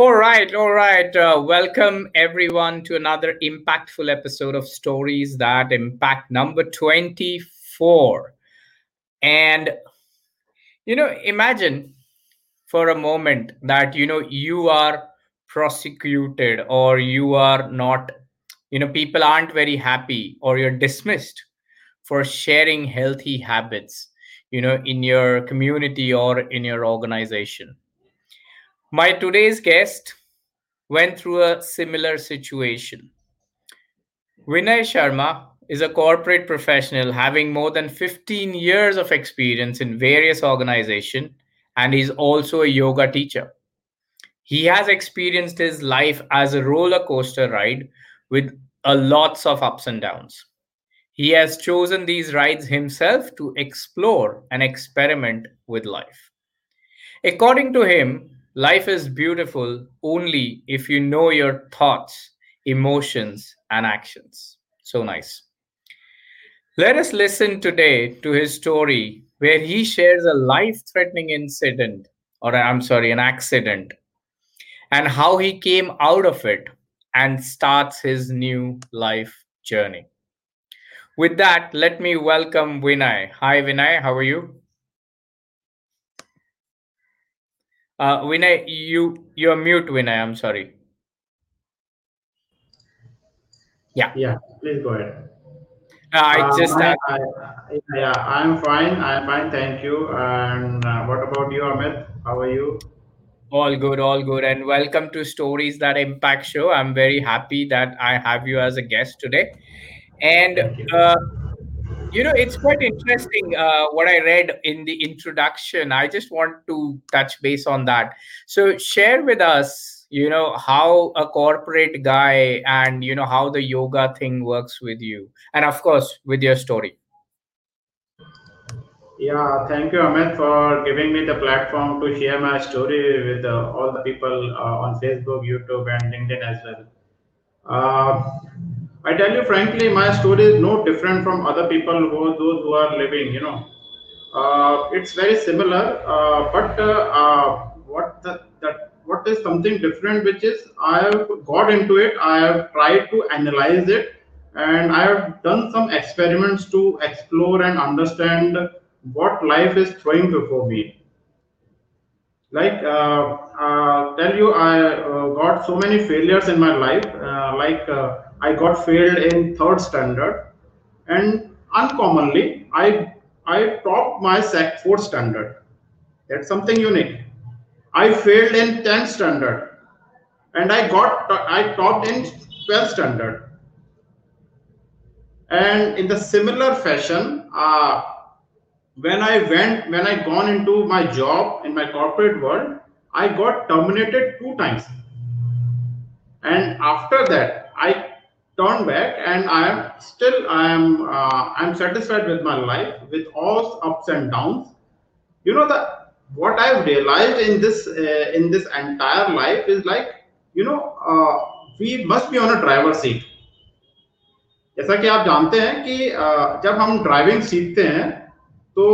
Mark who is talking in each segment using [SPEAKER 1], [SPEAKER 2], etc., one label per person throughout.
[SPEAKER 1] All right, all right. Uh, welcome everyone to another impactful episode of Stories That Impact, number 24. And, you know, imagine for a moment that, you know, you are prosecuted or you are not, you know, people aren't very happy or you're dismissed for sharing healthy habits, you know, in your community or in your organization my today's guest went through a similar situation. Vinay Sharma is a corporate professional having more than 15 years of experience in various organizations and he's also a yoga teacher. He has experienced his life as a roller coaster ride with a lots of ups and downs. He has chosen these rides himself to explore and experiment with life. According to him, Life is beautiful only if you know your thoughts, emotions, and actions. So nice. Let us listen today to his story where he shares a life threatening incident, or I'm sorry, an accident, and how he came out of it and starts his new life journey. With that, let me welcome Vinay. Hi, Vinay. How are you? Uh, Vinay, you you're mute, Vinay. I'm sorry. Yeah.
[SPEAKER 2] Yeah, please go ahead.
[SPEAKER 1] Uh, I
[SPEAKER 2] Uh,
[SPEAKER 1] just
[SPEAKER 2] I,
[SPEAKER 1] uh,
[SPEAKER 2] I, yeah, I'm fine. I'm fine, thank you. And uh, what about you, Amit? How are you?
[SPEAKER 1] all good, all good, and welcome to Stories That Impact Show. I'm very happy that I have you as a guest today, and
[SPEAKER 2] Thank you.
[SPEAKER 1] uh, know it's quite interesting uh, what I read in the introduction. I just want to touch base on that. So share with us, you know, how a corporate guy and you know how the yoga thing works with you, and of course with your story.
[SPEAKER 2] Yeah, thank you, Amit, for giving me the platform to share my story with uh, all the people uh, on Facebook, YouTube, and LinkedIn as well. I tell you frankly, my story is no different from other people who those who are living. You know, uh, it's very similar, uh, but uh, uh, what the, that what is something different, which is I have got into it. I have tried to analyze it, and I have done some experiments to explore and understand what life is throwing before me like uh, uh, tell you i got so many failures in my life like i got failed in third standard. And uncommonly i i topped my sec fourth standard. That's something unique. I failed in 10th standard. And i got i topped in 12th standard. And in the similar fashion uh, when I went, when I gone into my job in my corporate world, I got terminated two times. And after that, turned back and I am still, I am, uh, I'm satisfied with my life with all ups and downs. You know, the what I've realized in this, uh, in this entire life is like, you know, uh, we must be on a driver seat. जैसा कि आप जानते हैं कि जब हम driving सीखते हैं तो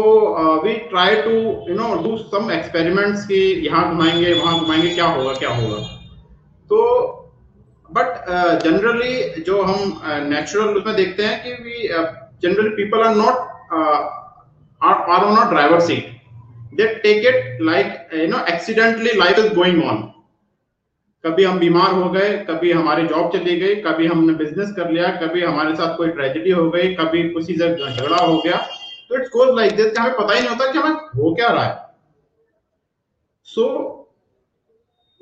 [SPEAKER 2] we try to you know do some experiments कि यहाँ घुमाएँगे वहाँ घुमाएँगे क्या होगा क्या होगा तो बट जनरली जो हम नेचुरल uh, उसमें देखते हैं कि we generally people are not are on a driver seat they take it like you know accidentally life is going on कभी हम बीमार हो गए कभी हमारी जॉब चली गई कभी हमने बिज़नेस कर लिया कभी हमारे साथ कोई ट्रेजेडी हो गई कभी किसी से झगड़ा हो गया तो इट्स गोज लाइक दिस हमें पता ही नहीं होता कि हमें हो क्या रहा है। सो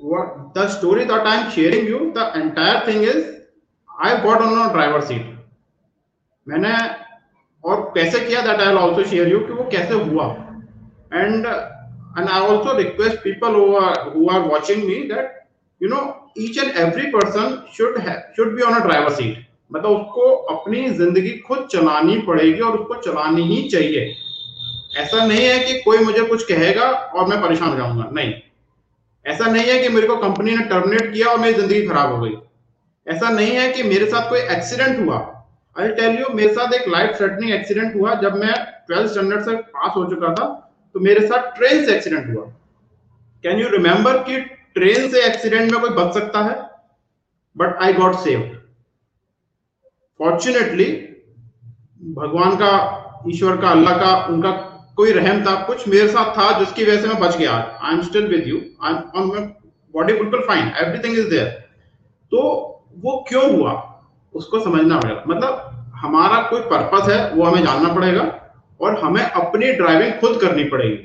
[SPEAKER 2] what the story that I'm sharing you, the entire thing is I got on a driver seat. मैंने और कैसे किया that I'll also share you कि वो कैसे हुआ also request people who are who are watching me that you know each and every person should have should be on a driver seat मतलब उसको अपनी ज़िंदगी खुद चलानी पड़ेगी और उसको चलानी ही चाहिए ऐसा नहीं है कि कोई मुझे कुछ कहेगा और मैं परेशान हो जाऊँगा नहीं ऐसा नहीं है कि मेरे को कंपनी ने टर्मिनेट किया और मेरी ज़िंदगी खराब हो गई। ऐसा नहीं है कि मेरे साथ कोई एक्सीडेंट हुआ। आई टेल यू मेरे साथ एक लाइफ थ्रेटनिंग एक्सीडेंट हुआ। जब मैं ट्वेल्थ स्टैंडर्ड से पास हो चुका था तो मेरे साथ ट्रेन से एक्सीडेंट हुआ। कैन यू रिमेम्बर कि ट्रेन से एक्सीडेंट में कोई बच सकता है? But I got saved fortunately भगवान का, ईश्वर का, अल्लाह का, उनका कोई रहम था कुछ मेरे साथ था जिसकी वजह से मैं बच गया। I am still with you I am body बिल्कुल फाइन एवरीथिंग इज़ देयर तो वो क्यों हुआ? उसको समझना पड़ेगा। मतलब हमारा कोई पर्पस है वो हमें जानना पड़ेगा और हमें अपनी ड्राइविंग खुद करनी पड़ेगी।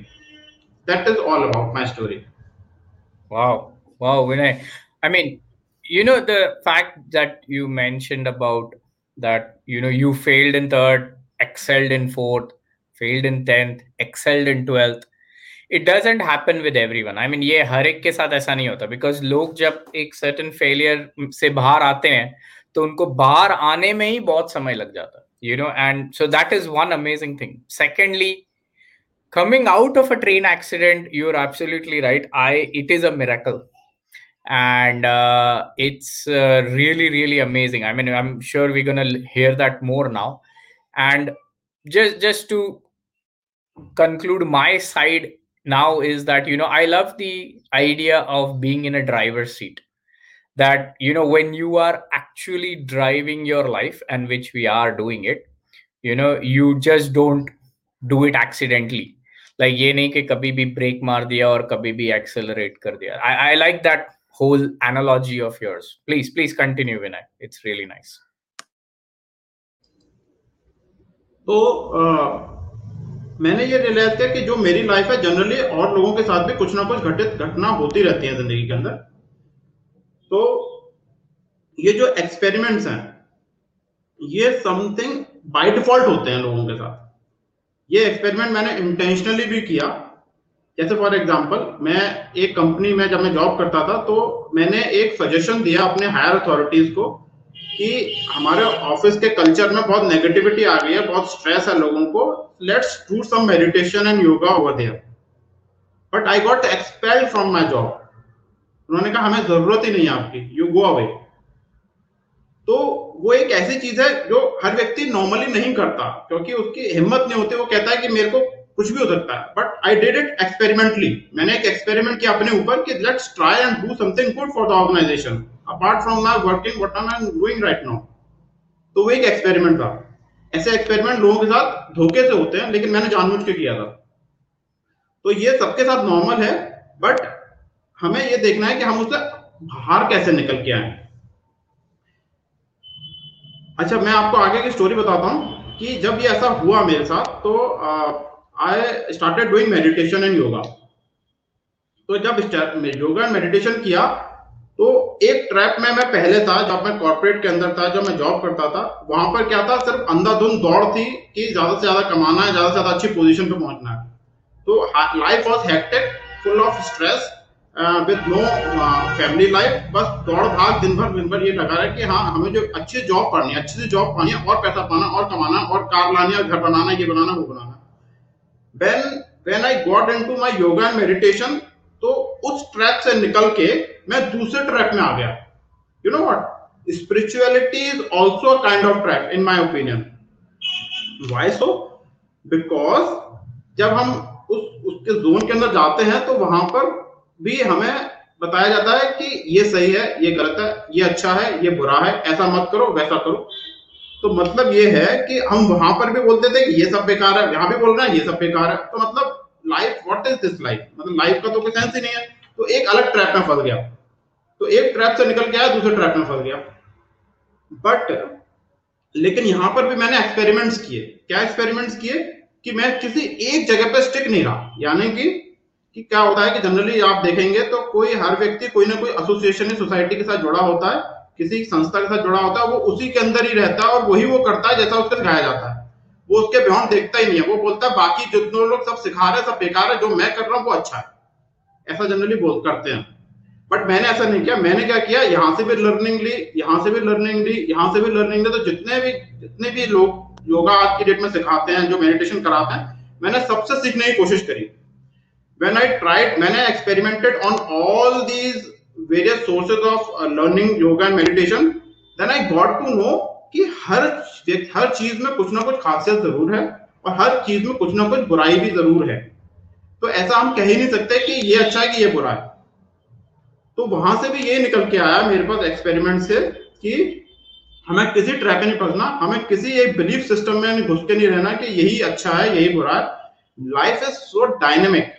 [SPEAKER 2] That is all about my story
[SPEAKER 1] Wow, wow, Vinay. I mean, you know, the fact that you mentioned about that, you know, you failed in third, excelled in fourth, failed in 10th, excelled in 12th. It doesn't happen with everyone. I mean, ये हर एक के साथ ऐसा नहीं होता because लोग जब एक certain failure से बाहर आते हैं तो उनको बाहर आने में ही बहुत समय लग जाता है you know and so that is one amazing thing secondly coming out of a train accident you're absolutely right i it is a miracle and uh, it's uh, really really amazing i mean i'm sure we're going to hear that more now and just just to conclude my side now is that you know i love the idea of being in a driver's seat. That you know when you are actually driving your life and which we are doing it you know you just don't do it accidentally. Like ye nahi ki kabhi bhi brake maar accelerate kar diya. I i like that whole analogy of yours. Please please continue vinay. It's really nice.
[SPEAKER 2] So uh मैंने ये realise किया कि जो मेरी life है generally और लोगों के साथ भी कुछ ना कुछ घटित घटना होती रहती है ज़िंदगी के अंदर। तो ये जो एक्सपेरिमेंट्स हैं, ये समथिंग बाय डिफ़ॉल्ट होते हैं लोगों के साथ। ये एक्सपेरिमेंट मैंने इंटेंशनली भी किया। जैसे फॉर एग्जांपल मैं एक कंपनी में जब मैं जॉब करता था तो मैंने एक सजेशन दिया अपने हायर अथॉरिटीज को कि हमारे ऑफ़िस के कल्चर में बहुत नेगेटिविटी आ गई है, बहुत स्ट्रेस है लोगों को। Let's do some meditation and yoga over there but I got expelled from my job उन्होंने कहा, हमें ज़रूरत ही नहीं है आपकी यू गो अवे तो वो एक ऐसी चीज़ है जो हर व्यक्ति नॉर्मली नहीं करता, क्योंकि उसकी हिम्मत नहीं होती। वो कहता है कि मेरे को कुछ भी हो सकता है। But I did it experimentally मैंने एक एक्सपेरिमेंट किया अपने ऊपर कि let's try and do something good for the organisation apart from my working what I am doing right now तो वो एक एक्सपेरिमेंट था। ऐसे एक्सपेरिमेंट लोगों के साथ धोखे से होते हैं, लेकिन मैंने जानबूझ के किया था। तो ये सबके साथ नॉर्मल है बट हमें ये देखना है कि हम उससे बाहर कैसे निकल के आए। अच्छा मैं आपको आगे की स्टोरी बताता हूँ कि जब ये ऐसा हुआ मेरे साथ तो I started doing meditation and yoga तो जब योगा एंड मेडिटेशन किया तो एक ट्रैप में मैं पहले था, जब मैं कॉर्पोरेट के अंदर था, जब मैं जॉब करता था, वहाँ पर क्या था, सिर्फ़ अंधाधुंध दौड़ थी कि ज़्यादा से ज़्यादा कमाना है, ज़्यादा से ज़्यादा अच्छी पोजीशन पे पहुँचना है। तो life was hectic full of stress with no family life बस दौड़ भाग दिन भर दिन भर ये लगा रहा है कि हाँ हमें जो अच्छी जॉब करनी है, अच्छी से जॉब पानी है, और पैसा पाना, और कमाना, और कार लानी है, घर बनाना, ये बनाना, वो बनाना। When when I got into my yoga and meditation तो उस ट्रैक से निकल के मैं दूसरे ट्रैक में आ गया। You know what spirituality is also a kind of track in my opinion why so because जब हम उस, उसके जोन के अंदर जाते हैं तो वहाँ पर भी हमें बताया जाता है कि ये सही है, ये गलत है, ये अच्छा है, ये बुरा है, ऐसा मत करो, वैसा करो। तो मतलब ये है कि हम वहाँ पर भी बोलते थे कि ये सब बेकार है, यहाँ भी बोल रहे हैं, ये सब बेकार है। तो मतलब life what is this life मतलब लाइफ का तो कोई सेंस ही नहीं है। तो एक अलग ट्रैप में फंस गया। तो एक ट्रैप से निकल आया, दूसरे ट्रैप में फंस गया। बट लेकिन यहाँ पर भी मैंने एक्सपेरिमेंट्स किए। क्या एक्सपेरिमेंट्स किए? कि मैं किसी एक जगह पर स्टिक नहीं रहा। यानी कि कि क्या होता है कि जनरली आप देखेंगे तो कोई हर व्यक्ति कोई ना कोई एसोसिएशन सोसाइटी के साथ जुड़ा होता है। किसी संस्था के साथ जुड़ा होता है, वो उसी के अंदर ही रहता है और वही वो करता है जैसा उसको सिखाया जाता है। वो उसके बियॉन्ड देखता ही नहीं है। वो बोलता है बाकी जितने लोग सब सिखा रहे हैं सब बेकार है जो मैं कर रहा हूँ वो अच्छा है। ऐसा जनरली बोल करते हैं। बट मैंने ऐसा नहीं किया। मैंने क्या किया? यहाँ से भी लर्निंग ली यहाँ से भी लर्निंग ली यहाँ से भी लर्निंग ली तो जितने भी जितने भी लोग योगा आज की डेट में सिखाते हैं जो मेडिटेशन कराते हैं मैंने सबसे सीखने की कोशिश करी। When I tried, मैंने on all these various sources of uh, learning yoga and meditation, then I got to know कि हर हर चीज़ में कुछ ना कुछ खासियत ज़रूर है और हर चीज़ में कुछ ना कुछ बुराई भी ज़रूर है। तो ऐसा हम कह ही नहीं सकते कि ये अच्छा है कि ये बुरा है। तो वहाँ से भी ये निकल के आया मेरे पास एक्सपेरिमेंट से कि हमें किसी ट्रैप नहीं फंसना, हमें किसी एक बिलीफ सिस्टम में घुस के नहीं रहना कि यही अच्छा है, यही बुरा है। लाइफ इज़ सो डायनेमिक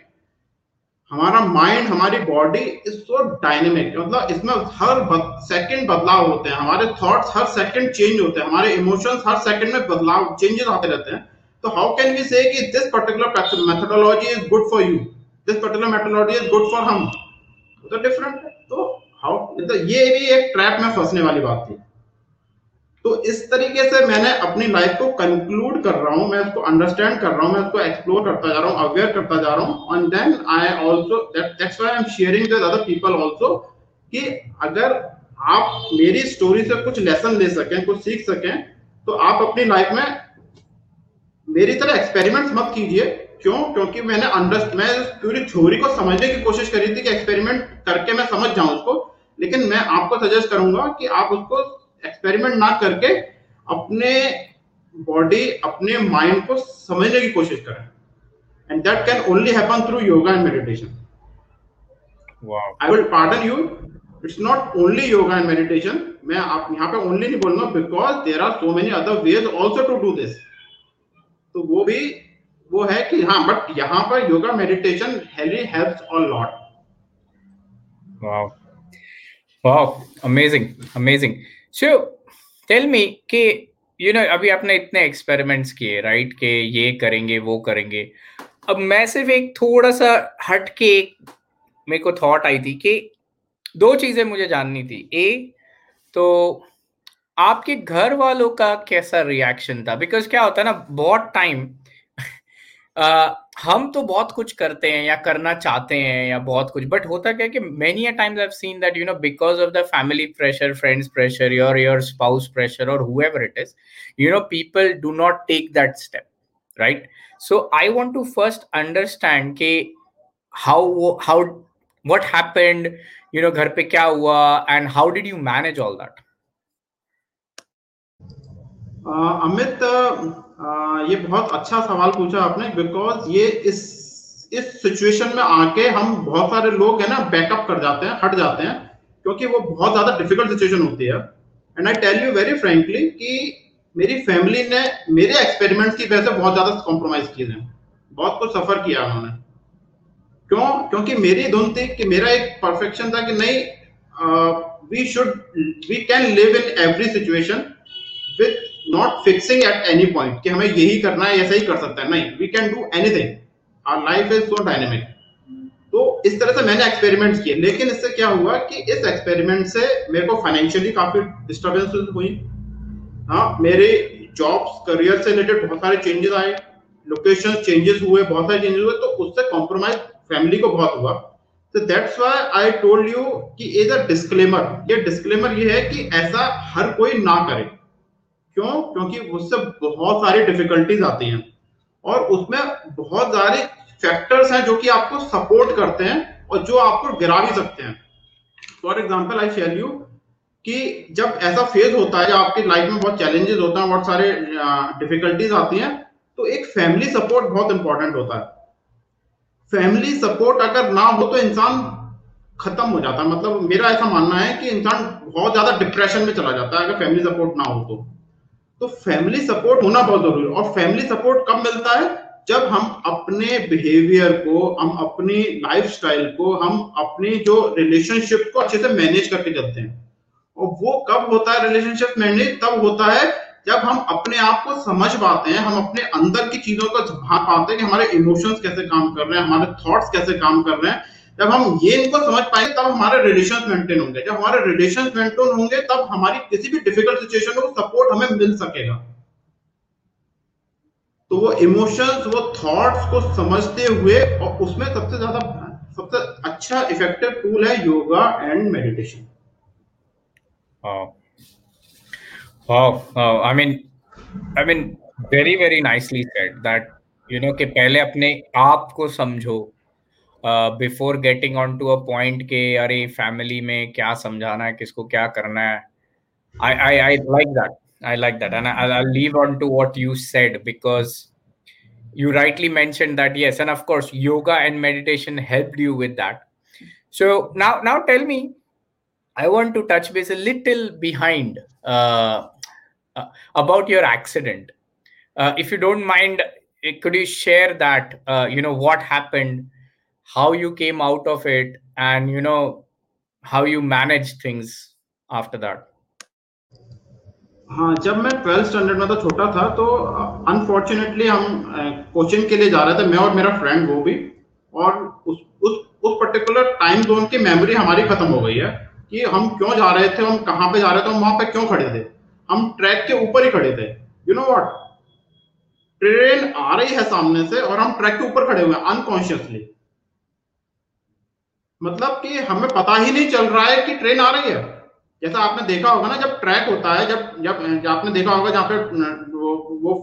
[SPEAKER 2] हमारा माइंड हमारी बॉडी इज़ सो डायनेमिक मतलब इसमें हर बद, सेकंड बदलाव होते हैं हमारे थॉट्स हर सेकंड चेंज होते हैं हमारे इमोशंस हर सेकंड में बदलाव चेंजेस आते रहते हैं। तो हाउ कैन वी से कि this particular methodology is good for you this particular methodology is good for हम तो डिफरेंट है। तो हाउ मतलब ये भी एक ट्रैप में फंसने वाली बात थी। तो इस तरीके से मैंने अपनी लाइफ को कंक्लूड कर रहा हूँ, मैं उसको अंडरस्टैंड कर रहा हूँ, मैं उसको एक्सप्लोर करता जा रहा हूँ अवेयर करता जा रहा हूँ। And then I also that's I am sharing with other people also कि अगर आप मेरी स्टोरी से कुछ लेसन ले सकें, कुछ सीख सकें तो आप अपनी लाइफ में मेरी तरह एक्सपेरिमेंट्स मत कीजिए। क्यों? क्योंकि मैंने अंडर मैं पूरी थ्योरी को समझने की कोशिश करी थी कि एक्सपेरिमेंट करके मैं समझ जाऊँ उसको। लेकिन मैं आपको सजेस्ट करूँगा कि आप उसको एक्सपेरिमेंट ना करके अपने बॉडी अपने माइंड को समझने की कोशिश करें। And that can only happen through yoga and meditation I will pardon you it's not only yoga and meditation मैं आप यहाँ पे ओनली नहीं बोलूँगा because there are so many other ways also to do this तो वो भी वो है कि हाँ बट यहाँ पर yoga meditation highly helps all lot
[SPEAKER 1] wow wow amazing amazing so tell me कि यू नो अभी आपने इतने एक्सपेरिमेंट्स किए राइट के ये करेंगे, वो करेंगे। अब मैं सिर्फ़ एक थोड़ा सा हट के मेरे को थॉट आई थी कि दो चीज़ें मुझे जाननी थी। ए तो आपके घर वालों का कैसा रिएक्शन था? बिकॉज़ क्या होता है ना, बहुत टाइम हम तो बहुत कुछ करते हैं या करना चाहते हैं या बहुत कुछ बट होता क्या कि many a times I seen that you know because of the family pressure friends pressure your your spouse pressure और however it is you know people do not take that step right so I want to first understand के how how what happened you know घर पे क्या हुआ and how did you manage all that
[SPEAKER 2] Amit ये बहुत अच्छा सवाल पूछा आपने बिकॉज़ ये इस इस सिचुएशन में आके हम बहुत सारे लोग है ना बैकअप कर जाते हैं, हट जाते हैं, क्योंकि वो बहुत ज़्यादा डिफ़िकल्ट सिचुएशन होती है। And I tell you very frankly कि मेरी फैमिली ने मेरे एक्सपेरिमेंट्स की वजह से बहुत ज़्यादा कॉम्प्रोमाइज किए हैं। बहुत कुछ सफ़र किया उन्होंने। क्यों? क्योंकि मेरी धुन थी कि मेरा एक परफेक्शन था कि नहीं we should we can live in every situation with not fixing at any point कि हमें यही करना है, ऐसा ही कर सकता है। नहीं we can do anything our life is so dynamic तो इस तरह से मैंने एक्सपेरिमेंट्स किए। लेकिन इससे क्या हुआ कि इस एक्सपेरिमेंट से मेरे को फाइनेंशियली काफ़ी डिस्टर्बेंस हुई। हाँ मेरे जॉब्स करियर से रिलेटेड बहुत सारे चेंजेस आए। लोकेशन चेंजेस हुए, बहुत सारे चेंजेस हुए। तो उससे कॉम्प्रोमाइज फैमिली को बहुत हुआ। तो that's why I told you कि एज अ डिस्क्लेमर ये डिस्क्लेमर ये है कि ऐसा हर कोई ना करे। क्यों? क्योंकि उससे बहुत सारी डिफिकल्टीज आती हैं। और उसमें बहुत सारे फैक्टर्स हैं जो कि आपको सपोर्ट करते हैं और जो आपको गिरा भी सकते हैं। For example I share you कि जब ऐसा फ़ेज़ होता है आपकी लाइफ में बहुत चैलेंजेस होते हैं, बहुत सारे डिफिकल्टीज आती हैं तो एक फैमिली सपोर्ट बहुत इंपॉर्टेंट होता है। फैमिली सपोर्ट अगर ना हो तो इंसान खत्म हो जाता है। मतलब मेरा ऐसा मानना है कि इंसान बहुत ज़्यादा डिप्रेशन में चला जाता है अगर फैमिली सपोर्ट ना हो तो। तो फैमिली सपोर्ट होना बहुत ज़रूरी है। और फैमिली सपोर्ट कब मिलता है? जब हम अपने बिहेवियर को, हम अपनी लाइफस्टाइल को, हम अपनी जो रिलेशनशिप को अच्छे से मैनेज करके चलते हैं। और वो कब होता है रिलेशनशिप मैनेज तब होता है जब हम अपने आप को समझ पाते हैं, हम अपने अंदर की चीज़ों को भाग पाते हैं कि हमारे इमोशंस कैसे काम कर रहे हैं, हमारे थॉट्स कैसे काम कर रहे हैं। जब हम ये इनको समझ पाएँगे, तब हमारे रिलेशन मेंटेन होंगे। जब हमारे रिलेशन मेंटेन होंगे, तब हमारी किसी भी डिफ़िकल्ट सिचुएशन में सपोर्ट हमें मिल सकेगा। तो वो इमोशंस वो थॉट्स को समझते हुए और उसमें सबसे ज़्यादा, सबसे अच्छा इफ़ेक्टिव टूल है yoga and meditation
[SPEAKER 1] I mean I mean very very nicely said that you know कि पहले अपने आप को समझो Before getting on to a point के अरे फैमिली में क्या समझाना है किसको क्या करना है I I I like that I like that, and I'll, I'll leave on to what you said because you rightly mentioned that yes, and of course, yoga and meditation helped you with that. so now now tell me i want to touch base a little behind uh, uh, about your accident uh, if you don't mind eh, could you share that uh, you know what happened how you came out of it and, you know, how you managed things after that?
[SPEAKER 2] हाँ जब मैं twelfth standard में तो छोटा था तो unfortunately हम coaching के लिए जा रहे थे, मैं और मेरा फ्रेंड वो भी, और उस उस उस पर्टिकुलर टाइम जोन की मेमोरी हमारी खत्म हो गई है, कि हम क्यों जा रहे थे, हम कहाँ पे जा रहे थे, हम वहाँ पे क्यों खड़े थे? हम ट्रैक के ऊपर ही खड़े थे। यू नो व्हाट ट्रेन आ रही है सामने से, और हम ट्रैक के ऊपर खड़े हुए हैं अनकॉन्शियसली मतलब कि हमें पता ही नहीं चल रहा है कि ट्रेन आ रही है। जैसा आपने देखा होगा ना जब ट्रैक होता है जब जब आपने देखा होगा जहाँ पे वो, वो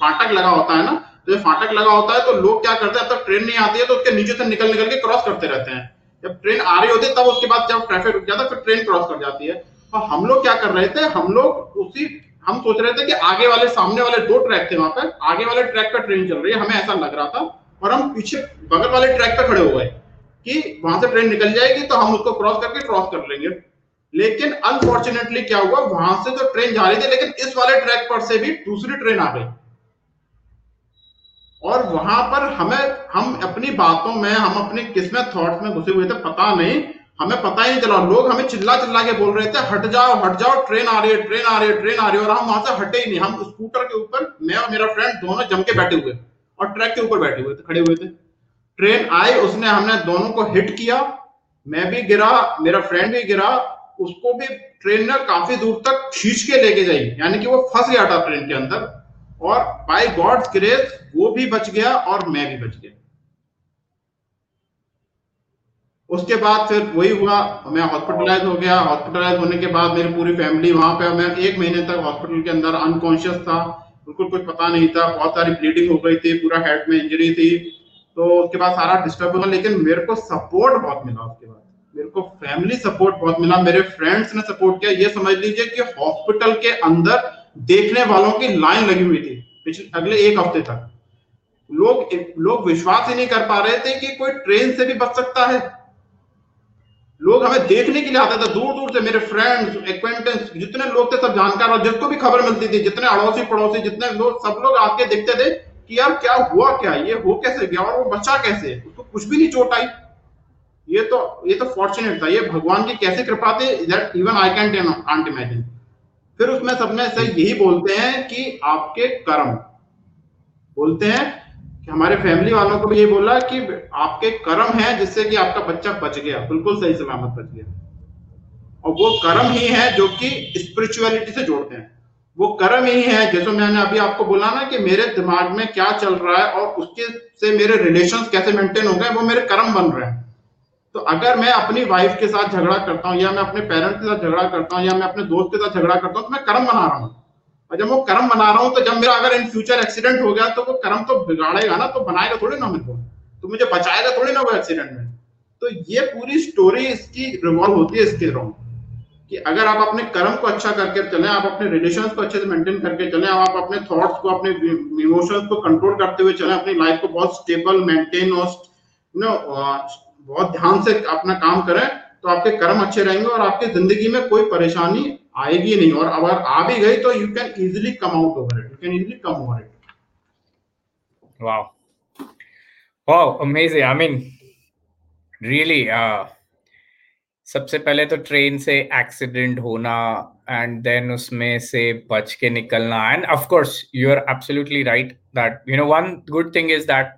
[SPEAKER 2] फाटक लगा होता है ना तो जब फाटक लगा होता है तो लोग क्या करते हैं तब ट्रेन नहीं आती है तो उसके नीचे से निकल निकल के क्रॉस करते रहते हैं। जब ट्रेन आ रही होती है तब उसके बाद जब ट्रैफ़िक रुक जाता है फिर ट्रेन क्रॉस कर जाती है। और हम लोग क्या कर रहे थे हम लोग उसी हम सोच रहे थे कि आगे वाले सामने वाले दो ट्रैक थे वहाँ पर आगे वाले ट्रैक पर ट्रेन चल रही है हमें ऐसा लग रहा था और हम पीछे बगल वाले ट्रैक पर खड़े हो गए। कि वहाँ से ट्रेन निकल जाएगी तो हम उसको क्रॉस करके क्रॉस कर लेंगे। लेकिन अनफॉर्चुनेटली क्या हुआ? वहाँ से तो ट्रेन जा रही थी, लेकिन इस वाले ट्रैक पर से भी दूसरी ट्रेन आ गई। और वहाँ पर हमें, हम अपनी बातों में, हम अपनी किस्मत थॉट्स में घुसे हुए थे, पता नहीं, हमें पता ही नहीं चला। लोग हमें चिल्ला चिल्ला के बोल रहे थे, हट जाओ हट जाओ ट्रेन आ रही है ट्रेन आ रही है ट्रेन आ रही है। और हम वहाँ से हटे ही नहीं। हम स्कूटर के ऊपर, मैं और मेरा फ्रेंड दोनों जम के बैठे हुए, और ट्रैक के ऊपर बैठे हुए थे, खड़े हुए थे। ट्रेन आई, उसने हमने दोनों को हिट किया। मैं भी गिरा, मेरा फ्रेंड भी गिरा, उसको भी ट्रेन ने काफ़ी दूर तक खींच के लेके गई यानी कि वो फंस गया था ट्रेन के अंदर। और बाय गॉड्स ग्रेस वो भी बच गया और मैं भी बच गया। उसके बाद फिर वही हुआ, मैं हॉस्पिटलाइज हो गया। हॉस्पिटलाइज होने के बाद मेरी पूरी फैमिली वहाँ पे, मैं एक महीने तक हॉस्पिटल के अंदर अनकॉन्शियस था। बिल्कुल कुछ पता नहीं था। बहुत सारी ब्लीडिंग हो गई थी, पूरा हेड में इंजरी थी। तो उसके बाद सारा डिस्टर्ब हुआ, लेकिन मेरे को सपोर्ट बहुत मिला उसके बाद। मेरे को फैमिली सपोर्ट बहुत मिला, मेरे फ्रेंड्स ने सपोर्ट किया। ये समझ लीजिए कि हॉस्पिटल के अंदर देखने वालों की लाइन लगी हुई थी पिछले अगले एक हफ़्ते तक। लोग लोग विश्वास ही नहीं कर पा रहे थे कि कोई ट्रेन से भी बच सकता है। लोग हमें देखने के लिए आते थे दूर दूर से मेरे फ्रेंड्स एक्वेंटेंस जितने लोग थे सब जानकार, और जिसको भी खबर मिलती थी, जितने अड़ोसी पड़ोसी जितने लोग, सब लोग आके देखते थे कि यार क्या हुआ क्या? ये हो कैसे गया और वो बचा कैसे? उसको कुछ भी नहीं चोट आई। ये तो ये तो फॉर्चुनेट था। ये भगवान की कैसे कृपा थी that even I can can't imagine फिर उसमें सबने से यही बोलते हैं कि आपके कर्म। बोलते हैं कि हमारे फैमिली वालों को भी यही बोला कि आपके कर्म है जिससे कि आपका बच्चा बच गया। बिल्कुल सही सलामत बच गया। और वो कर्म ही है जो कि स्पिरिचुअलिटी से जोड़ते हैं। वो कर्म ही है, जैसे मैंने अभी आपको बोला ना कि मेरे दिमाग में क्या चल रहा है और उसके से मेरे रिलेशन कैसे मेंटेन हो गए वो मेरे कर्म बन रहे हैं। तो अगर मैं अपनी वाइफ के साथ झगड़ा करता हूँ या मैं अपने पेरेंट्स के साथ झगड़ा करता हूँ या मैं अपने दोस्त के साथ झगड़ा करता हूँ तो मैं कर्म बना रहा हूँ। और जब वो कर्म बना रहा हूँ तो जब मेरा अगर इन फ्यूचर एक्सीडेंट हो गया तो वो कर्म तो बिगाड़ेगा ना तो बनाएगा थोड़ी ना मेरे को। तो मुझे बचाएगा थोड़ी ना वो एक्सीडेंट में। तो ये पूरी स्टोरी इसकी रिवॉल्व होती है इसके रॉन्ग कि अगर आप अपने कर्म को अच्छा करके चलें, आप अपने रिलेशंस को अच्छे से मेंटेन करके चलें, आप अपने थॉट्स को, अपने इमोशंस को कंट्रोल करते हुए चलें, अपनी लाइफ को बहुत स्टेबल मेंटेन और नो बहुत ध्यान से अपना काम करें तो आपके कर्म अच्छे रहेंगे और आपकी ज़िंदगी में कोई परेशानी आएगी नहीं। और अगर आ भी गई तो you can easily come out over it you can easily come over it
[SPEAKER 1] wow, amazing. I mean, really uh सबसे पहले तो ट्रेन से एक्सीडेंट होना एंड देन उसमें से बच के निकलना and of course you are absolutely right that you know one good thing is that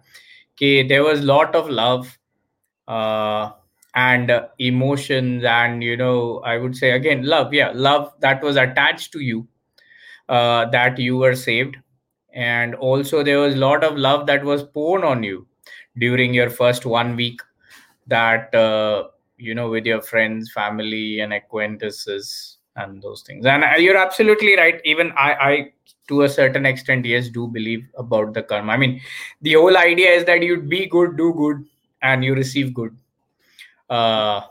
[SPEAKER 1] कि there was lot of love uh, and uh, emotions and you know i would say again love yeah love that was attached to you uh, that you were saved and also there was a lot of love that was poured on you during your first one week that uh, you know with your friends family and acquaintances and those things. And uh, you're absolutely right. Even i i to a certain extent yes do believe about the karma. I mean the whole idea is that you'd be good do good and you receive good. Uh,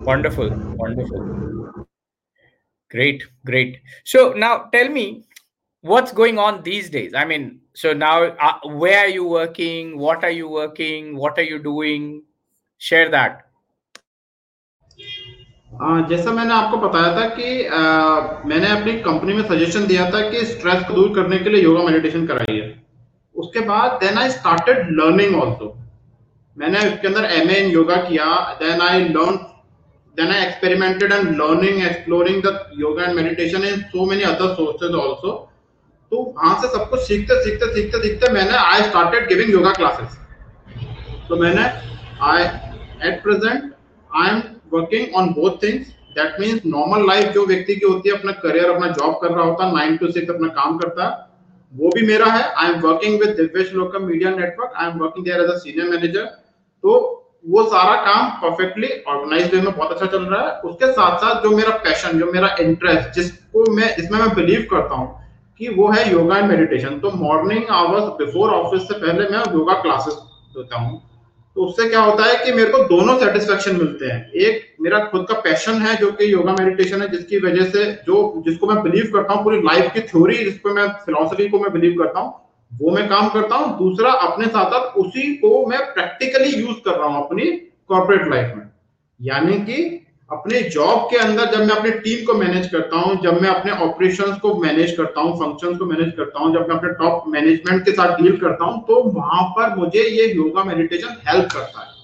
[SPEAKER 1] wonderful wonderful. Great great. So now tell me what's going on these days? I mean so now uh, where are you working? What are you working? What are you doing share that.
[SPEAKER 2] जैसा मैंने आपको बताया था कि आ, मैंने अपनी company में suggestion दिया था कि स्ट्रेस को दूर करने के लिए योगा मेडिटेशन कराइए उसके बाद then I started learning also मैंने उसके अंदर एम इन योगा किया then I learn then I experimented and learning exploring the yoga and meditation in so many other sources also तो वहाँ से सब कुछ सीखते सीखते सीखते सीखते मैंने I started giving yoga classes तो मैंने I at present I am working on both things that means normal life जो व्यक्ति की होती है, अपना करियर अपना जॉब कर रहा होता है नाइन टू सिक्स अपना काम करता है वो भी मेरा है। I am working with Divyash Lokam media network I am working there as a senior manager तो वो सारा काम परफेक्टली ऑर्गेनाइज वे में बहुत अच्छा चल रहा है। उसके साथ साथ जो मेरा पैशन जो मेरा इंटरेस्ट जिसको मैं, जिसमें मैं बिलीव करता हूँ कि वो है योगा एंड मेडिटेशन तो मॉर्निंग आवर्स बिफोर ऑफ़िस से पहले मैं योगा क्लासेस देता हूँ। तो उससे क्या होता है कि मेरे को दोनों सेटिस्फेक्शन मिलते हैं। एक, मेरा खुद का पैशन है, जो कि योगा मेडिटेशन है, जिसकी वजह से जो, जिसको मैं बिलीव करता हूँ, पूरी लाइफ की थ्योरी जिसको मैं फिलोसफी को मैं बिलीव करता हूँ, वो मैं काम करता हूँ। दूसरा, अपने साथ साथ उसी को मैं प्रैक्टिकली यूज़ कर रहा हूँ अपनी कॉर्पोरेट लाइफ में। यानी कि अपने जॉब के अंदर जब मैं अपने टीम को मैनेज करता हूँ, जब मैं अपने ऑपरेशंस को मैनेज करता हूँ फ़ंक्शंस को मैनेज करता हूँ, जब मैं अपने टॉप मैनेजमेंट के साथ डील करता हूँ तो वहाँ पर मुझे ये योगा मेडिटेशन हेल्प करता है।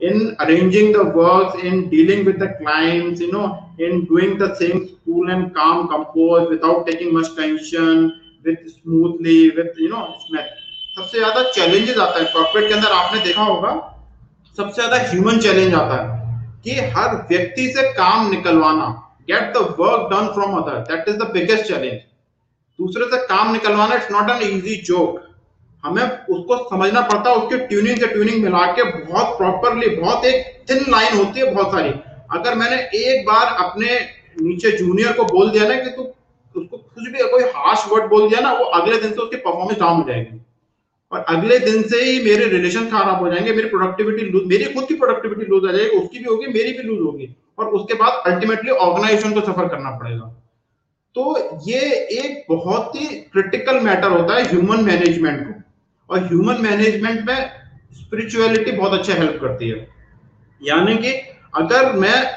[SPEAKER 2] In arranging the works, in dealing with the clients, you know, in doing the things cool and calm composed without taking much tension, with smoothly, with, you know सबसे ज़्यादा चैलेंजेस आता है। Corporate के अंदर आपने देखा होगा, सबसे ज़्यादा ह्यूमन चैलेंज आता है। कि हर व्यक्ति से काम निकलवाना get the work done from other that is the biggest challenge दूसरे से काम निकलवाना it's not an easy joke हमें उसको समझना पड़ता है उसके ट्यूनिंग से ट्यूनिंग मिला के बहुत प्रॉपरली बहुत एक थिन लाइन होती है बहुत सारी। अगर मैंने एक बार अपने नीचे जूनियर को बोल दिया ना कि तू, उसको कुछ भी कोई हार्श वर्ड बोल दिया ना, वो अगले दिन से उसकी परफॉर्मेंस डाउन हो जाएगी। और अगले दिन से ही मेरे रिलेशन खराब हो जाएँगे, मेरी प्रोडक्टिविटी लूज मेरी खुद की प्रोडक्टिविटी लूज आ जाएगी, उसकी भी होगी, मेरी भी लूज होगी। और उसके बाद अल्टीमेटली ऑर्गेनाइजेशन को सफ़र करना पड़ेगा। तो ये एक बहुत ही क्रिटिकल मैटर होता है ह्यूमन मैनेजमेंट को। और ह्यूमन मैनेजमेंट में स्पिरिचुअलिटी बहुत अच्छा हेल्प करती है। यानी कि अगर मैं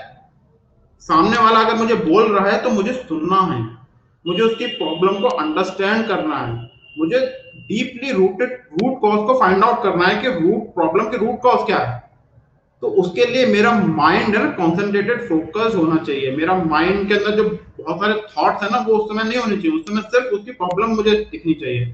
[SPEAKER 2] सामने वाला अगर मुझे बोल रहा है तो मुझे सुनना है। मुझे उसकी प्रॉब्लम को अंडरस्टैंड करना है। मुझे डीपली रूटेड रूट कॉज को फाइंड आउट करना है कि रूट प्रॉब्लम के रूट कॉज क्या है। तो उसके लिए मेरा माइंड है ना कॉन्सेंट्रेटेड फोकस होना चाहिए। मेरा माइंड के अंदर जो बहुत सारे थॉट्स है ना, वो उस समय नहीं होने चाहिए। उस समय सिर्फ़ उसकी प्रॉब्लम मुझे दिखनी चाहिए।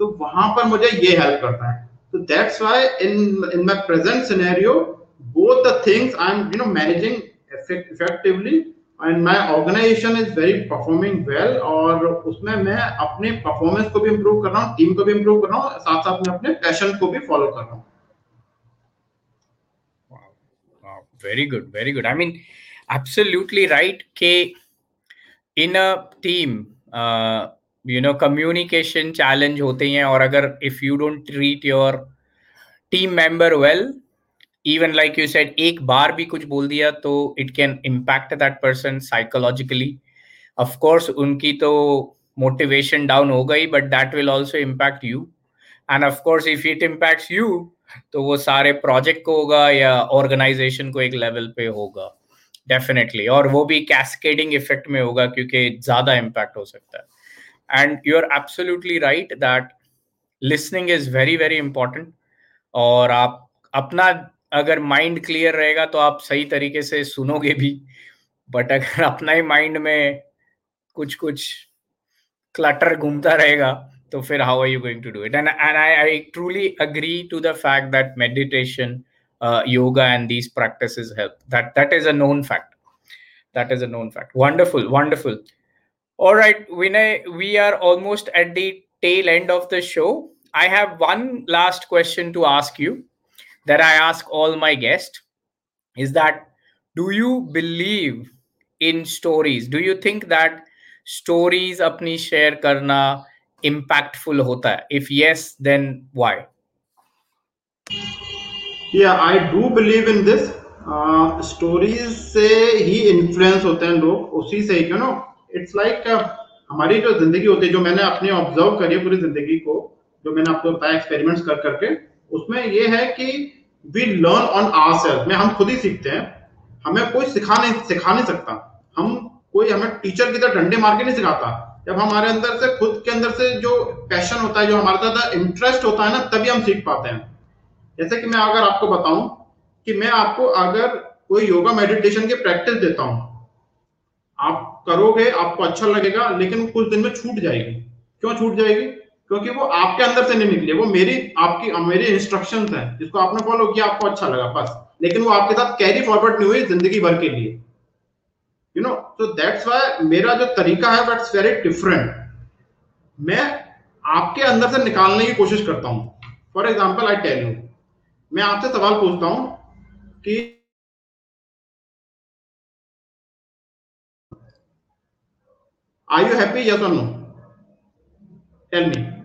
[SPEAKER 2] तो वहाँ पर मुझे ये हेल्प करता है। तो that's why in in my present scenario both the things i'm you know, managing effectively and my organisation is very performing well और उसमें मैं अपने परफॉर्मेंस को भी इम्प्रूव कर रहा हूँ टीम को भी इम्प्रूव कर रहा हूँ साथ साथ में अपने पैशन को भी फॉलो कर रहा हूँ
[SPEAKER 1] good very good i mean absolutely right ke in a team uh, you know communication challenge होते हैं और अगर if you don't treat your team member well even like you said एक बार भी कुछ बोल दिया तो it can impact that person psychologically of course उनकी तो मोटिवेशन डाउन हो गई but that will also impact you and of course if it impacts you तो वो सारे प्रोजेक्ट को होगा या ऑर्गेनाइजेशन को एक लेवल पे होगा. डेफिनेटली और वो भी कैस्केडिंग इफ़ेक्ट में होगा क्योंकि ज़्यादा इम्पैक्ट हो सकता है. And you are absolutely right that listening is very very important और आप अपना अगर माइंड क्लियर रहेगा तो आप सही तरीके से सुनोगे भी। बट अगर अपना ही माइंड में कुछ कुछ क्लटर घूमता रहेगा तो फिर how are you going to do it and and I I truly agree to the fact that meditation yoga and these practice help that that is a known fact that is a known fact wonderful wonderful और right Vinay we are almost at the tail end of the show I have one last question to ask you that I ask all my guests is that do you believe in stories? Do you think that stories apni share karna impactful hota hai? If yes, then why?
[SPEAKER 2] Yeah, I do believe in this. Stories uh, से ही influence होते हैं लोग उसी से you know it's like हमारी जो ज़िंदगी होती है जो मैंने अपनी ऑब्ज़र्व करी है पूरी ज़िंदगी को जो मैंने आपको बताया एक्सपेरिमेंट्स कर करके उसमें ये है कि we learn on our self में, हम खुद ही सीखते हैं। हमें कोई सिखा नहीं सिखा नहीं सकता। हम कोई हमें टीचर की तरह डंडे मार के नहीं सिखाता। जब हमारे अंदर से, खुद के अंदर से जो पैशन होता है, जो हमारे ज़्यादा इंटरेस्ट होता है ना, तभी हम सीख पाते हैं। जैसे कि मैं अगर आपको बताऊँ कि मैं आपको अगर कोई योगा मेडिटेशन की प्रैक्टिस देता हूँ, आप करोगे, आपको अच्छा लगेगा, लेकिन कुछ दिन में छूट जाएगी। क्यों छूट जाएगी? क्योंकि वो आपके अंदर से नहीं निकली, वो मेरी, आपकी, मेरी इंस्ट्रक्शन है, जिसको आपने फॉलो किया, आपको अच्छा लगा, बस। लेकिन वो आपके साथ कैरी फॉरवर्ड नहीं हुई ज़िंदगी भर के लिए। यू नो तो दैट्स वाई मेरा जो तरीका है दैट्स वेरी डिफरेंट मैं आपके अंदर से निकालने की कोशिश करता हूँ। For example I tell you मैं आपसे सवाल पूछता हूँ कि आर यू हैप्पी यस और no tell me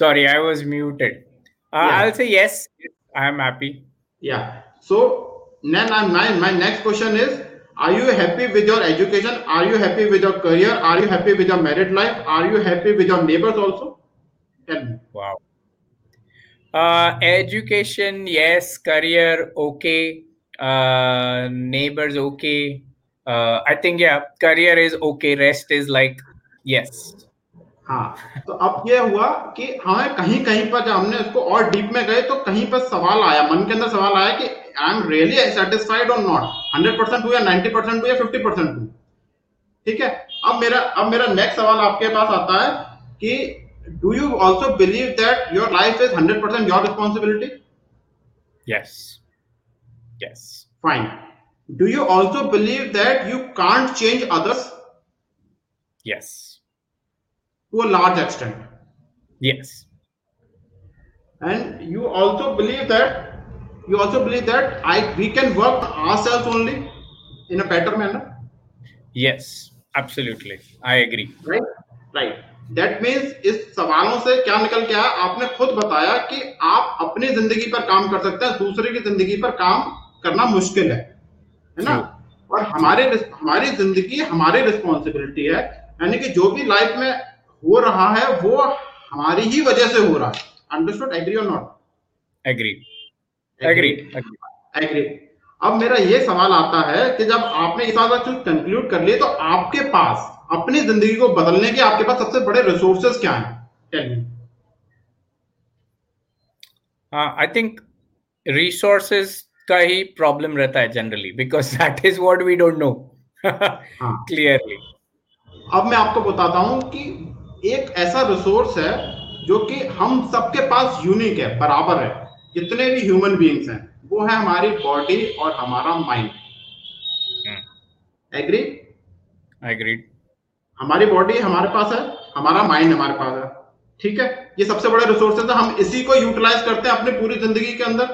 [SPEAKER 1] Sorry, I was muted. Uh,
[SPEAKER 2] Yeah.
[SPEAKER 1] I'll say yes. I am happy.
[SPEAKER 2] Yeah. So then I- my my next question is: Are you happy with your education? Are you happy with your career? Are you happy with your married life? Are you happy with your neighbors also? Tell me.
[SPEAKER 1] Wow. Uh, education, yes. Career, okay. Uh, neighbors, okay. Uh, I think yeah, career is okay. Rest is like yes.
[SPEAKER 2] हाँ तो अब ये हुआ कि हमें कहीं कहीं पर जब हमने इसको और डीप में गए तो कहीं पर सवाल आया मन के अंदर सवाल आया कि आई एम रियली सेटिस्फाइड और नॉट हंड्रेड परसेंट हूँ या नाइन्टी परसेंट हूँ या फिफ्टी परसेंट हूँ ठीक है अब मेरा अब मेरा नेक्स्ट सवाल आपके पास आता है कि do you also believe that your life is hundred percent your responsibility
[SPEAKER 1] Yes. Yes.
[SPEAKER 2] Fine do you also believe that you can't change others
[SPEAKER 1] Yes.
[SPEAKER 2] To a large extent
[SPEAKER 1] Yes.
[SPEAKER 2] and you also believe that you also believe that i we can work ourselves only in a better manner
[SPEAKER 1] Yes. Absolutely. I agree.
[SPEAKER 2] right right that means इस सवालों से क्या निकल के आया आपने खुद बताया कि आप अपनी ज़िंदगी पर काम कर सकते हैं दूसरे की ज़िंदगी पर काम करना मुश्किल है है ना और हमारे हमारी ज़िंदगी हमारी रिस्पॉन्सिबिलिटी है यानी कि जो भी लाइफ में हो रहा है वो हमारी ही वजह से हो रहा है। अंडरस्टूड एग्री और नॉट.
[SPEAKER 1] Agree. Agree.
[SPEAKER 2] एग्री अब मेरा ये सवाल आता है कि जब आपने सारा चीज़ कंक्लूड कर लिए तो आपके पास अपनी ज़िंदगी को बदलने के आपके पास सबसे बड़े रिसोर्सेज क्या हैं? Tell
[SPEAKER 1] me I think resources का ही problem रहता है generally because that is what we don't know clearly
[SPEAKER 2] अब मैं आपको बताता हूँ कि एक ऐसा रिसोर्स है जो कि हम सबके पास यूनिक है बराबर है। जितने भी ह्यूमन बीइंग्स हैं वो है हमारी बॉडी और हमारा माइंड एग्री
[SPEAKER 1] एग्री
[SPEAKER 2] हमारी बॉडी हमारे पास है हमारा माइंड हमारे पास है। ठीक है? ये सबसे बड़ा रिसोर्स है तो हम इसी को यूटिलाइज करते हैं अपनी पूरी ज़िंदगी के अंदर.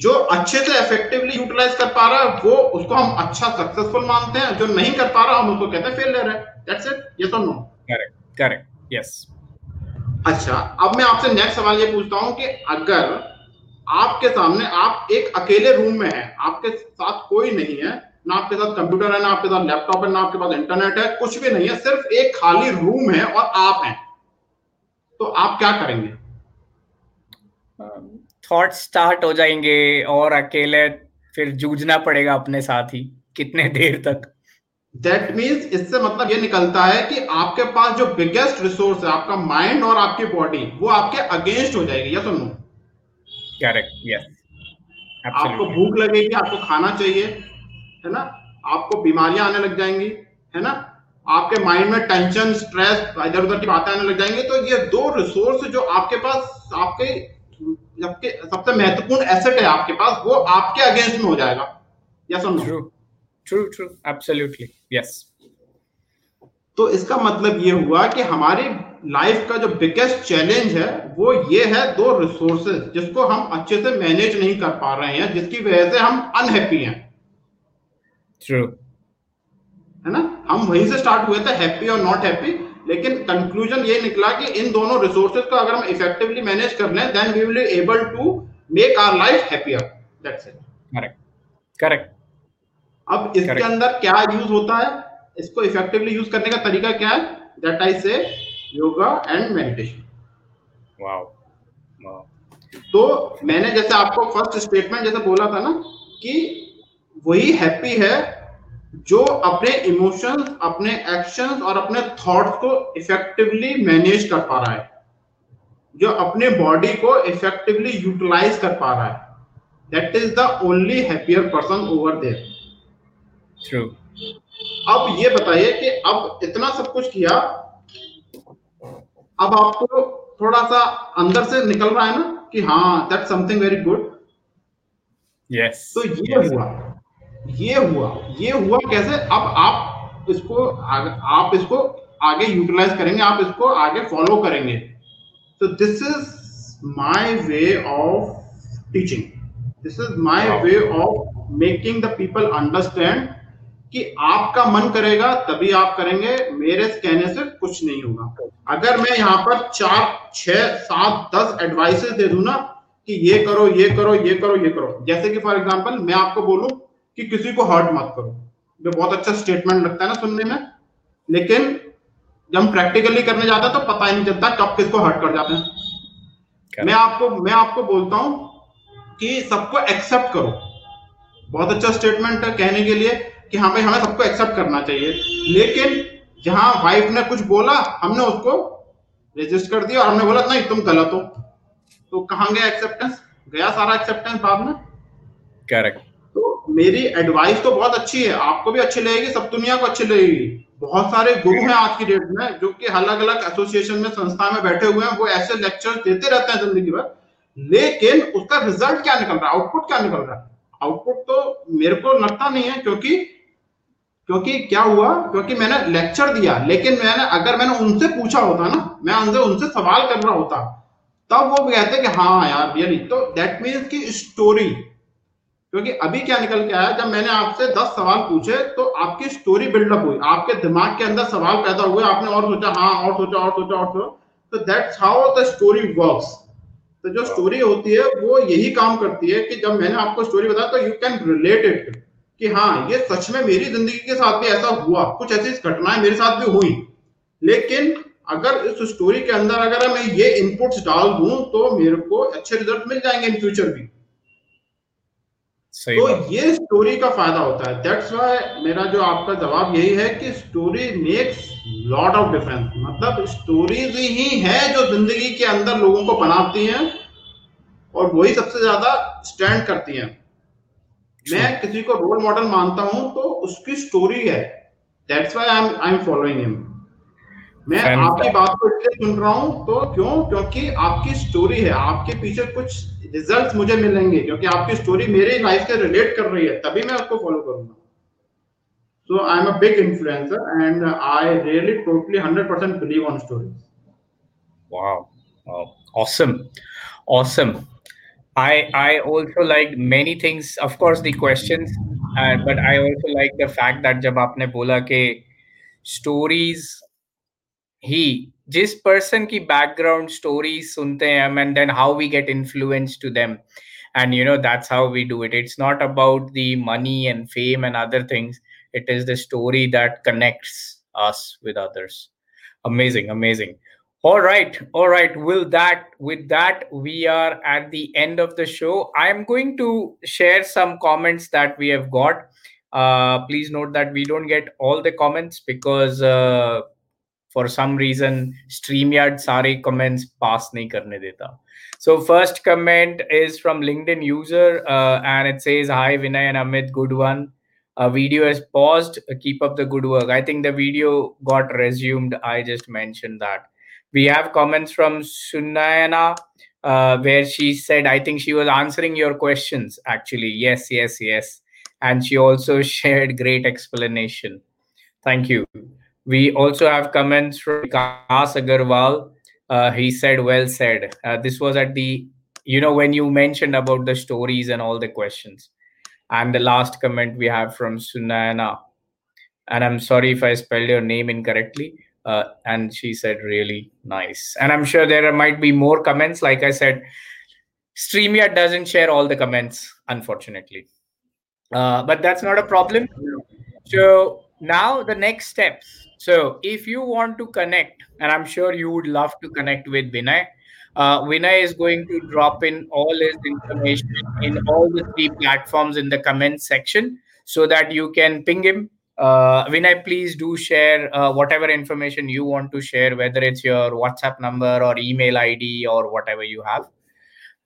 [SPEAKER 2] जो अच्छे से इफेक्टिवली यूटिलाइज कर पा रहा है वो उसको हम अच्छा सक्सेसफुल मानते हैं जो नहीं कर पा रहा हम उसको कहते हैं फेलियर है दैट्स इट ये तो नो
[SPEAKER 1] Correct. Correct. Yes.
[SPEAKER 2] अच्छा अब मैं आपसे नेक्स्ट सवाल ये पूछता हूँ कि अगर आपके सामने आप एक अकेले रूम में हैं आपके साथ कोई नहीं है ना आपके साथ कंप्यूटर है ना आपके साथ लैपटॉप है ना आपके पास इंटरनेट है कुछ भी नहीं है सिर्फ़ एक खाली रूम है और आप हैं तो आप क्या करेंगे
[SPEAKER 1] थॉट स्टार्ट हो जाएँगे और अकेले फिर जूझना पड़ेगा अपने साथ ही कितने देर तक?
[SPEAKER 2] दैट मीन्स इससे मतलब ये निकलता है कि आपके पास जो बिगेस्ट रिसोर्स है आपका माइंड और आपकी बॉडी वो आपके अगेंस्ट हो जाएगी या सुनो
[SPEAKER 1] करेक्ट यस
[SPEAKER 2] आपको भूख लगेगी आपको खाना चाहिए है ना? आपको बीमारियाँ आने लग जाएँगी है ना? आपके माइंड में टेंशन स्ट्रेस इधर उधर की बातें आने लग जाएँगी तो ये दो रिसोर्स जो आपके पास आपके सबके सबसे महत्वपूर्ण एसेट है आपके पास वो आपके अगेंस्ट में हो जाएगा। या सुनो
[SPEAKER 1] true true true absolutely yes
[SPEAKER 2] तो इसका मतलब ये हुआ कि हमारी लाइफ का जो बिगेस्ट चैलेंज है वो ये है दो रिसोर्सेज जिसको हम अच्छे से मैनेज नहीं कर पा रहे हैं जिसकी वजह से हम अनहैप्पी हैं।
[SPEAKER 1] ट्रू
[SPEAKER 2] है ना? हम वहीं से स्टार्ट हुए थे हैप्पी और नॉट हैप्पी लेकिन कंक्लूजन ये निकला कि इन दोनों रिसोर्सेज को अगर हम इफेक्टिवली मैनेज कर लें then we will able to make our life happier that's it
[SPEAKER 1] correct correct
[SPEAKER 2] अब इसके
[SPEAKER 1] Correct.
[SPEAKER 2] अंदर क्या यूज़ होता है? इसको इफेक्टिवली यूज़ करने का तरीका क्या है? दैट आई से yoga and meditation
[SPEAKER 1] wow wow
[SPEAKER 2] तो मैंने जैसे आपको फ़र्स्ट स्टेटमेंट जैसे बोला था ना कि वही हैप्पी है जो अपने इमोशंस अपने एक्शंस और अपने थॉट्स को इफेक्टिवली मैनेज कर पा रहा है। जो अपने बॉडी को इफेक्टिवली यूटिलाइज कर पा रहा है। That is the only happier person over there
[SPEAKER 1] true
[SPEAKER 2] अब ये बताइए कि अब इतना सब कुछ किया अब आपको थोड़ा सा अंदर से निकल रहा है ना कि हाँ that something very good
[SPEAKER 1] yes
[SPEAKER 2] तो ये
[SPEAKER 1] yes.
[SPEAKER 2] हुआ। ये हुआ ये हुआ कैसे? अब आप इसको आगे, आप इसको आगे यूटिलाइज करेंगे आप इसको आगे फॉलो करेंगे। तो this is my way of teaching this is my
[SPEAKER 1] Wow.
[SPEAKER 2] Way of making the people understand कि आपका मन करेगा तभी आप करेंगे मेरे कहने से कुछ नहीं होगा। अगर मैं यहाँ पर चार छह सात दस एडवाइसेस दे दू ना कि ये करो ये करो ये करो ये करो। जैसे कि फॉर एग्जांपल मैं आपको बोलूँ कि किसी को हर्ट मत करो। ये बहुत अच्छा स्टेटमेंट लगता है ना सुनने में। लेकिन जब हम प्रैक्टिकली करने जाते हैं तो पता ही नहीं चलता कब किसको हर्ट कर जाते हैं। मैं आपको मैं आपको बोलता हूँ कि सबको एक्सेप्ट करो। बहुत अच्छा स्टेटमेंट है कहने के लिए कि हाँ भाई हमें सबको एक्सेप्ट करना चाहिए। लेकिन जहाँ वाइफ ने कुछ बोला हमने उसको रजिस्ट कर दिया और हमने बोला नहीं तुम गलत हो। तो कहाँ गया एक्सेप्टेंस गया सारा एक्सेप्टेंस बाद में?
[SPEAKER 1] करेक्ट
[SPEAKER 2] तो मेरी एडवाइस तो बहुत अच्छी है। आपको भी अच्छी लगेगी सब दुनिया को अच्छी लगेगी। बहुत सारे गुरु हैं आज की डेट में, जो कि अलग अलग एसोसिएशन में, संस्था में बैठे हुए हैं। वो ऐसे लेक्चर देते रहते हैं ज़िंदगी भर। लेकिन उसका रिज़ल्ट क्या निकल रहा है? आउटपुट क्या निकल रहा है? आउटपुट तो मेरे को लगता नहीं है, क्योंकि क्योंकि क्या हुआ? क्योंकि मैंने लेक्चर दिया। लेकिन मैंने, अगर मैंने उनसे पूछा होता ना, मैं उनसे उनसे सवाल कर रहा होता, तब वो कहते कि हाँ यार रियली तो दैट मीन्स की स्टोरी क्योंकि अभी क्या निकल के आया, जब मैंने आपसे दस सवाल पूछे तो आपकी स्टोरी बिल्डअप हुई। आपके दिमाग के अंदर सवाल पैदा हुए, आपने और सोचा हाँ और सोचा और सोचा और सोचा। तो that's how the story works तो जो स्टोरी होती है, वो यही काम करती है कि जब मैंने आपको स्टोरी बताया तो यू कैन रिलेट इट कि हाँ ये सच में मेरी ज़िंदगी के साथ भी ऐसा हुआ। कुछ ऐसी घटनाएँ मेरे साथ भी हुई। लेकिन अगर इस स्टोरी के अंदर अगर मैं ये इनपुट्स डाल दूँ तो मेरे को अच्छे रिज़ल्ट मिल जाएँगे इन फ्यूचर भी।
[SPEAKER 1] सही
[SPEAKER 2] तो
[SPEAKER 1] बात।
[SPEAKER 2] ये स्टोरी का फ़ायदा होता है। दैट्स वाई मेरा जो आपका जवाब यही है कि story makes lot of difference मतलब स्टोरीज ही है जो ज़िंदगी के अंदर लोगों को बनाती हैं और वही सबसे ज़्यादा स्टैंड करती हैं। मैं किसी को रोल मॉडल मानता हूँ तो उसकी स्टोरी है। That's why I am I am following him मैं
[SPEAKER 1] Fantastic.
[SPEAKER 2] आपकी बात को इसलिए सुन रहा हूँ तो क्यों क्योंकि आपकी स्टोरी है आपके पीछे कुछ रिजल्ट्स मुझे मिलेंगे क्योंकि आपकी स्टोरी मेरी लाइफ से रिलेट कर रही है तभी मैं उसको फॉलो करूँगा so I am a big influencer and I really totally 100% believe on stories
[SPEAKER 1] Wow. wow. Awesome. Awesome. I I also liked many things. Of course, the questions, uh, but I also like the fact that जब आपने बोला कि stories ही जिस person की background stories सुनते हैं हम and then how we get influenced to them and you know that's how we do it it's not about the money and fame and other things it is the story that connects us with others amazing amazing all right all right will that with that we are at the end of the show i am going to share some comments that we have got uh, please note that we don't get all the comments because uh, for some reason StreamYard सारे comments pass नहीं करने देता so first comment is from LinkedIn user uh, and it says hi Vinay and Amit good one a video is paused keep up the good work I think the video got resumed I just mentioned that we have comments from Sunayana uh, where she said I think she was answering your questions actually yes yes yes and she also shared great explanation thank you we also have comments from Vikas Agarwal. Uh, he said, "Well said." Uh, this was at the, you know, when you mentioned about the stories and all the questions. And the last comment we have from Sunayana, and I'm sorry if I spelled your name incorrectly. Uh, and she said, "Really nice." And I'm sure there might be more comments. Like I said, StreamYard doesn't share all the comments, unfortunately. Uh, but that's not a problem. So now the next steps. So if you want to connect, and I'm sure you would love to connect with Vinay, uh, Vinay is going to drop in all his information in all the three platforms in the comment section so that you can ping him. Uh, Vinay, please do share uh, whatever information you want to share, whether it's your WhatsApp number or email ID or whatever you have.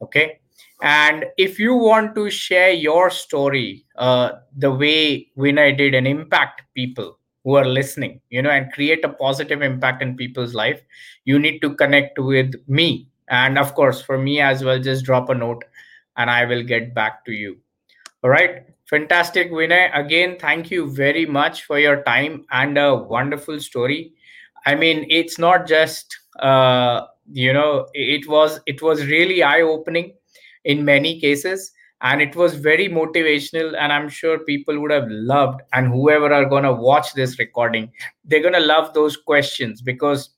[SPEAKER 1] Okay. And if you want to share your story, uh, the way Vinay did and impact people who are listening, you know, and create a positive impact in people's life, you need to connect with me and of course, for me as well, just drop a note and I will get back to you. All right. Fantastic, Vinay. Again, thank you very much for your time and a wonderful story. I mean, it's not just uh, you know, it was it was really eye-opening in many cases and it was very motivational and i'm sure people would have loved and whoever are going to watch this recording they're going to love those questions because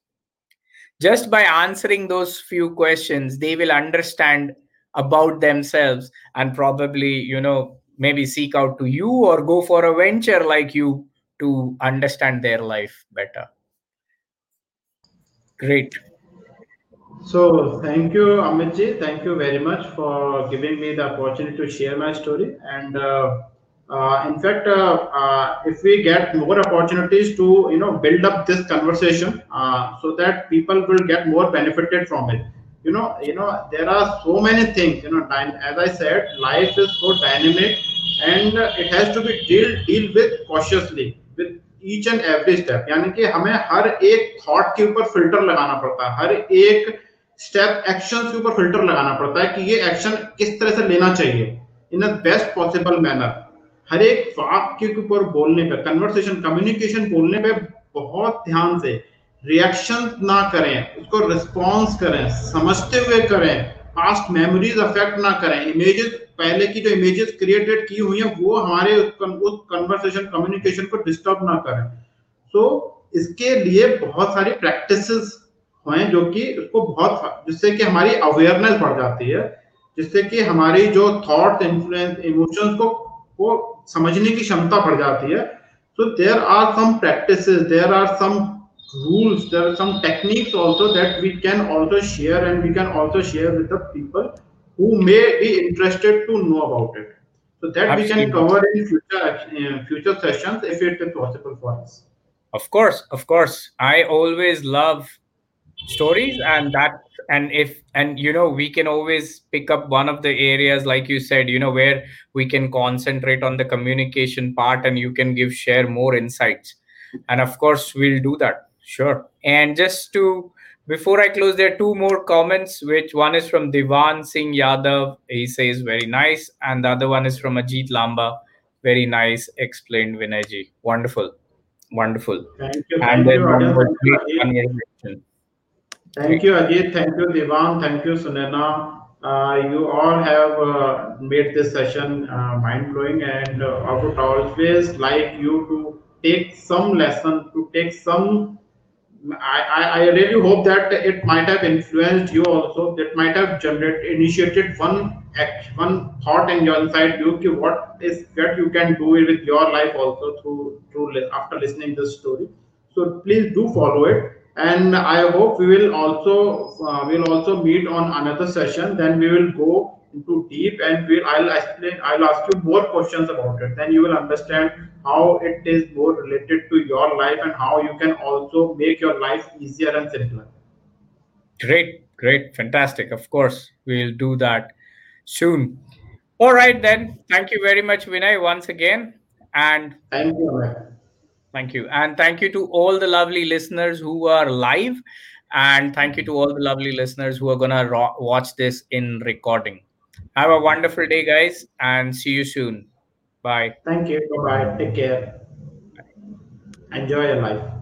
[SPEAKER 1] just by answering those few questions they will understand about themselves and probably you know maybe seek out to you or go for a venture like you to understand their life better. Great
[SPEAKER 2] so thank you amitji thank you very much for giving me the opportunity to share my story and uh, uh, in fact, uh, uh, if we get more opportunities to you know build up this conversation, so that people will get more benefited from it. You know, you know there are so many things. You know, as I said, life is so dynamic, and it has to be deal deal with cautiously with each and every step. यानी कि हमें हर एक thought के ऊपर filter लगाना पड़ता है हर एक स्टेप एक्शन के ऊपर फ़िल्टर लगाना पड़ता है कि ये एक्शन किस तरह से लेना चाहिए in a best possible manner हर एक वाक्य के ऊपर बोलने पे कन्वर्सेशन कम्युनिकेशन बोलने पे बहुत ध्यान से रिएक्शन ना करें उसको रिस्पॉन्स करें समझते हुए करें पास्ट मेमोरीज अफेक्ट ना करें इमेजेस पहले की जो इमेजेस क्रिएटेड की हुई है वो हमारे उस कन्वर्सेशन कम्युनिकेशन को डिस्टर्ब ना करें. सो so, इसके लिए बहुत सारी प्रैक्टिस हुए जो कि उसको बहुत जिससे कि हमारी अवेयरनेस बढ़ जाती है जिससे कि हमारी जो थॉट इन्फ्लुएंस इमोशंस को वो समझने की क्षमता बढ़ जाती है। So there are some practice there are some rules there are some techniques also that we can also share and we can also share with people who may be interested to know about it so that we can cover in future future sessions if it is possible for us
[SPEAKER 1] of course of course I always love stories and that and if and you know we can always pick up one of the areas like you said you know where we can concentrate on the communication part and you can give share more insights. And of course we'll do that. Sure. And just to before i close there are two more comments which one is from divan singh yadav. He says very nice. And the other one is from ajit lamba. Very nice explained vinayji wonderful. Wonderful.
[SPEAKER 2] Thank you, and thank you, Thank you, Ajit. Thank you, Divan. Thank you, Sunena. Uh, you all have uh, made this session uh, mind blowing, and uh, I would always like you to take some lesson, to take some. I, I really hope that it might have influenced you also. That might have generated, initiated one act, one thought in your inside you. What is that you can do with your life also through through after listening this story. So please do follow it and I hope we will also uh, will also meet on another session. Then we will go into deep and we'll I'll explain I'll ask you more questions about it. Then you will understand how it is more related to your life and how you can also make your life easier and simpler.
[SPEAKER 1] Great, great, fantastic. Of course, we'll do that soon. All right, then. Thank you very much, Vinay, once again. And
[SPEAKER 2] thank you.
[SPEAKER 1] Thank you. And thank you to all the lovely listeners who are live. And thank you to all the lovely listeners who are going to ro- watch this in recording. Have a wonderful day, guys, and see you soon. Bye.
[SPEAKER 2] Thank you. Bye bye. Take care. Enjoy your life.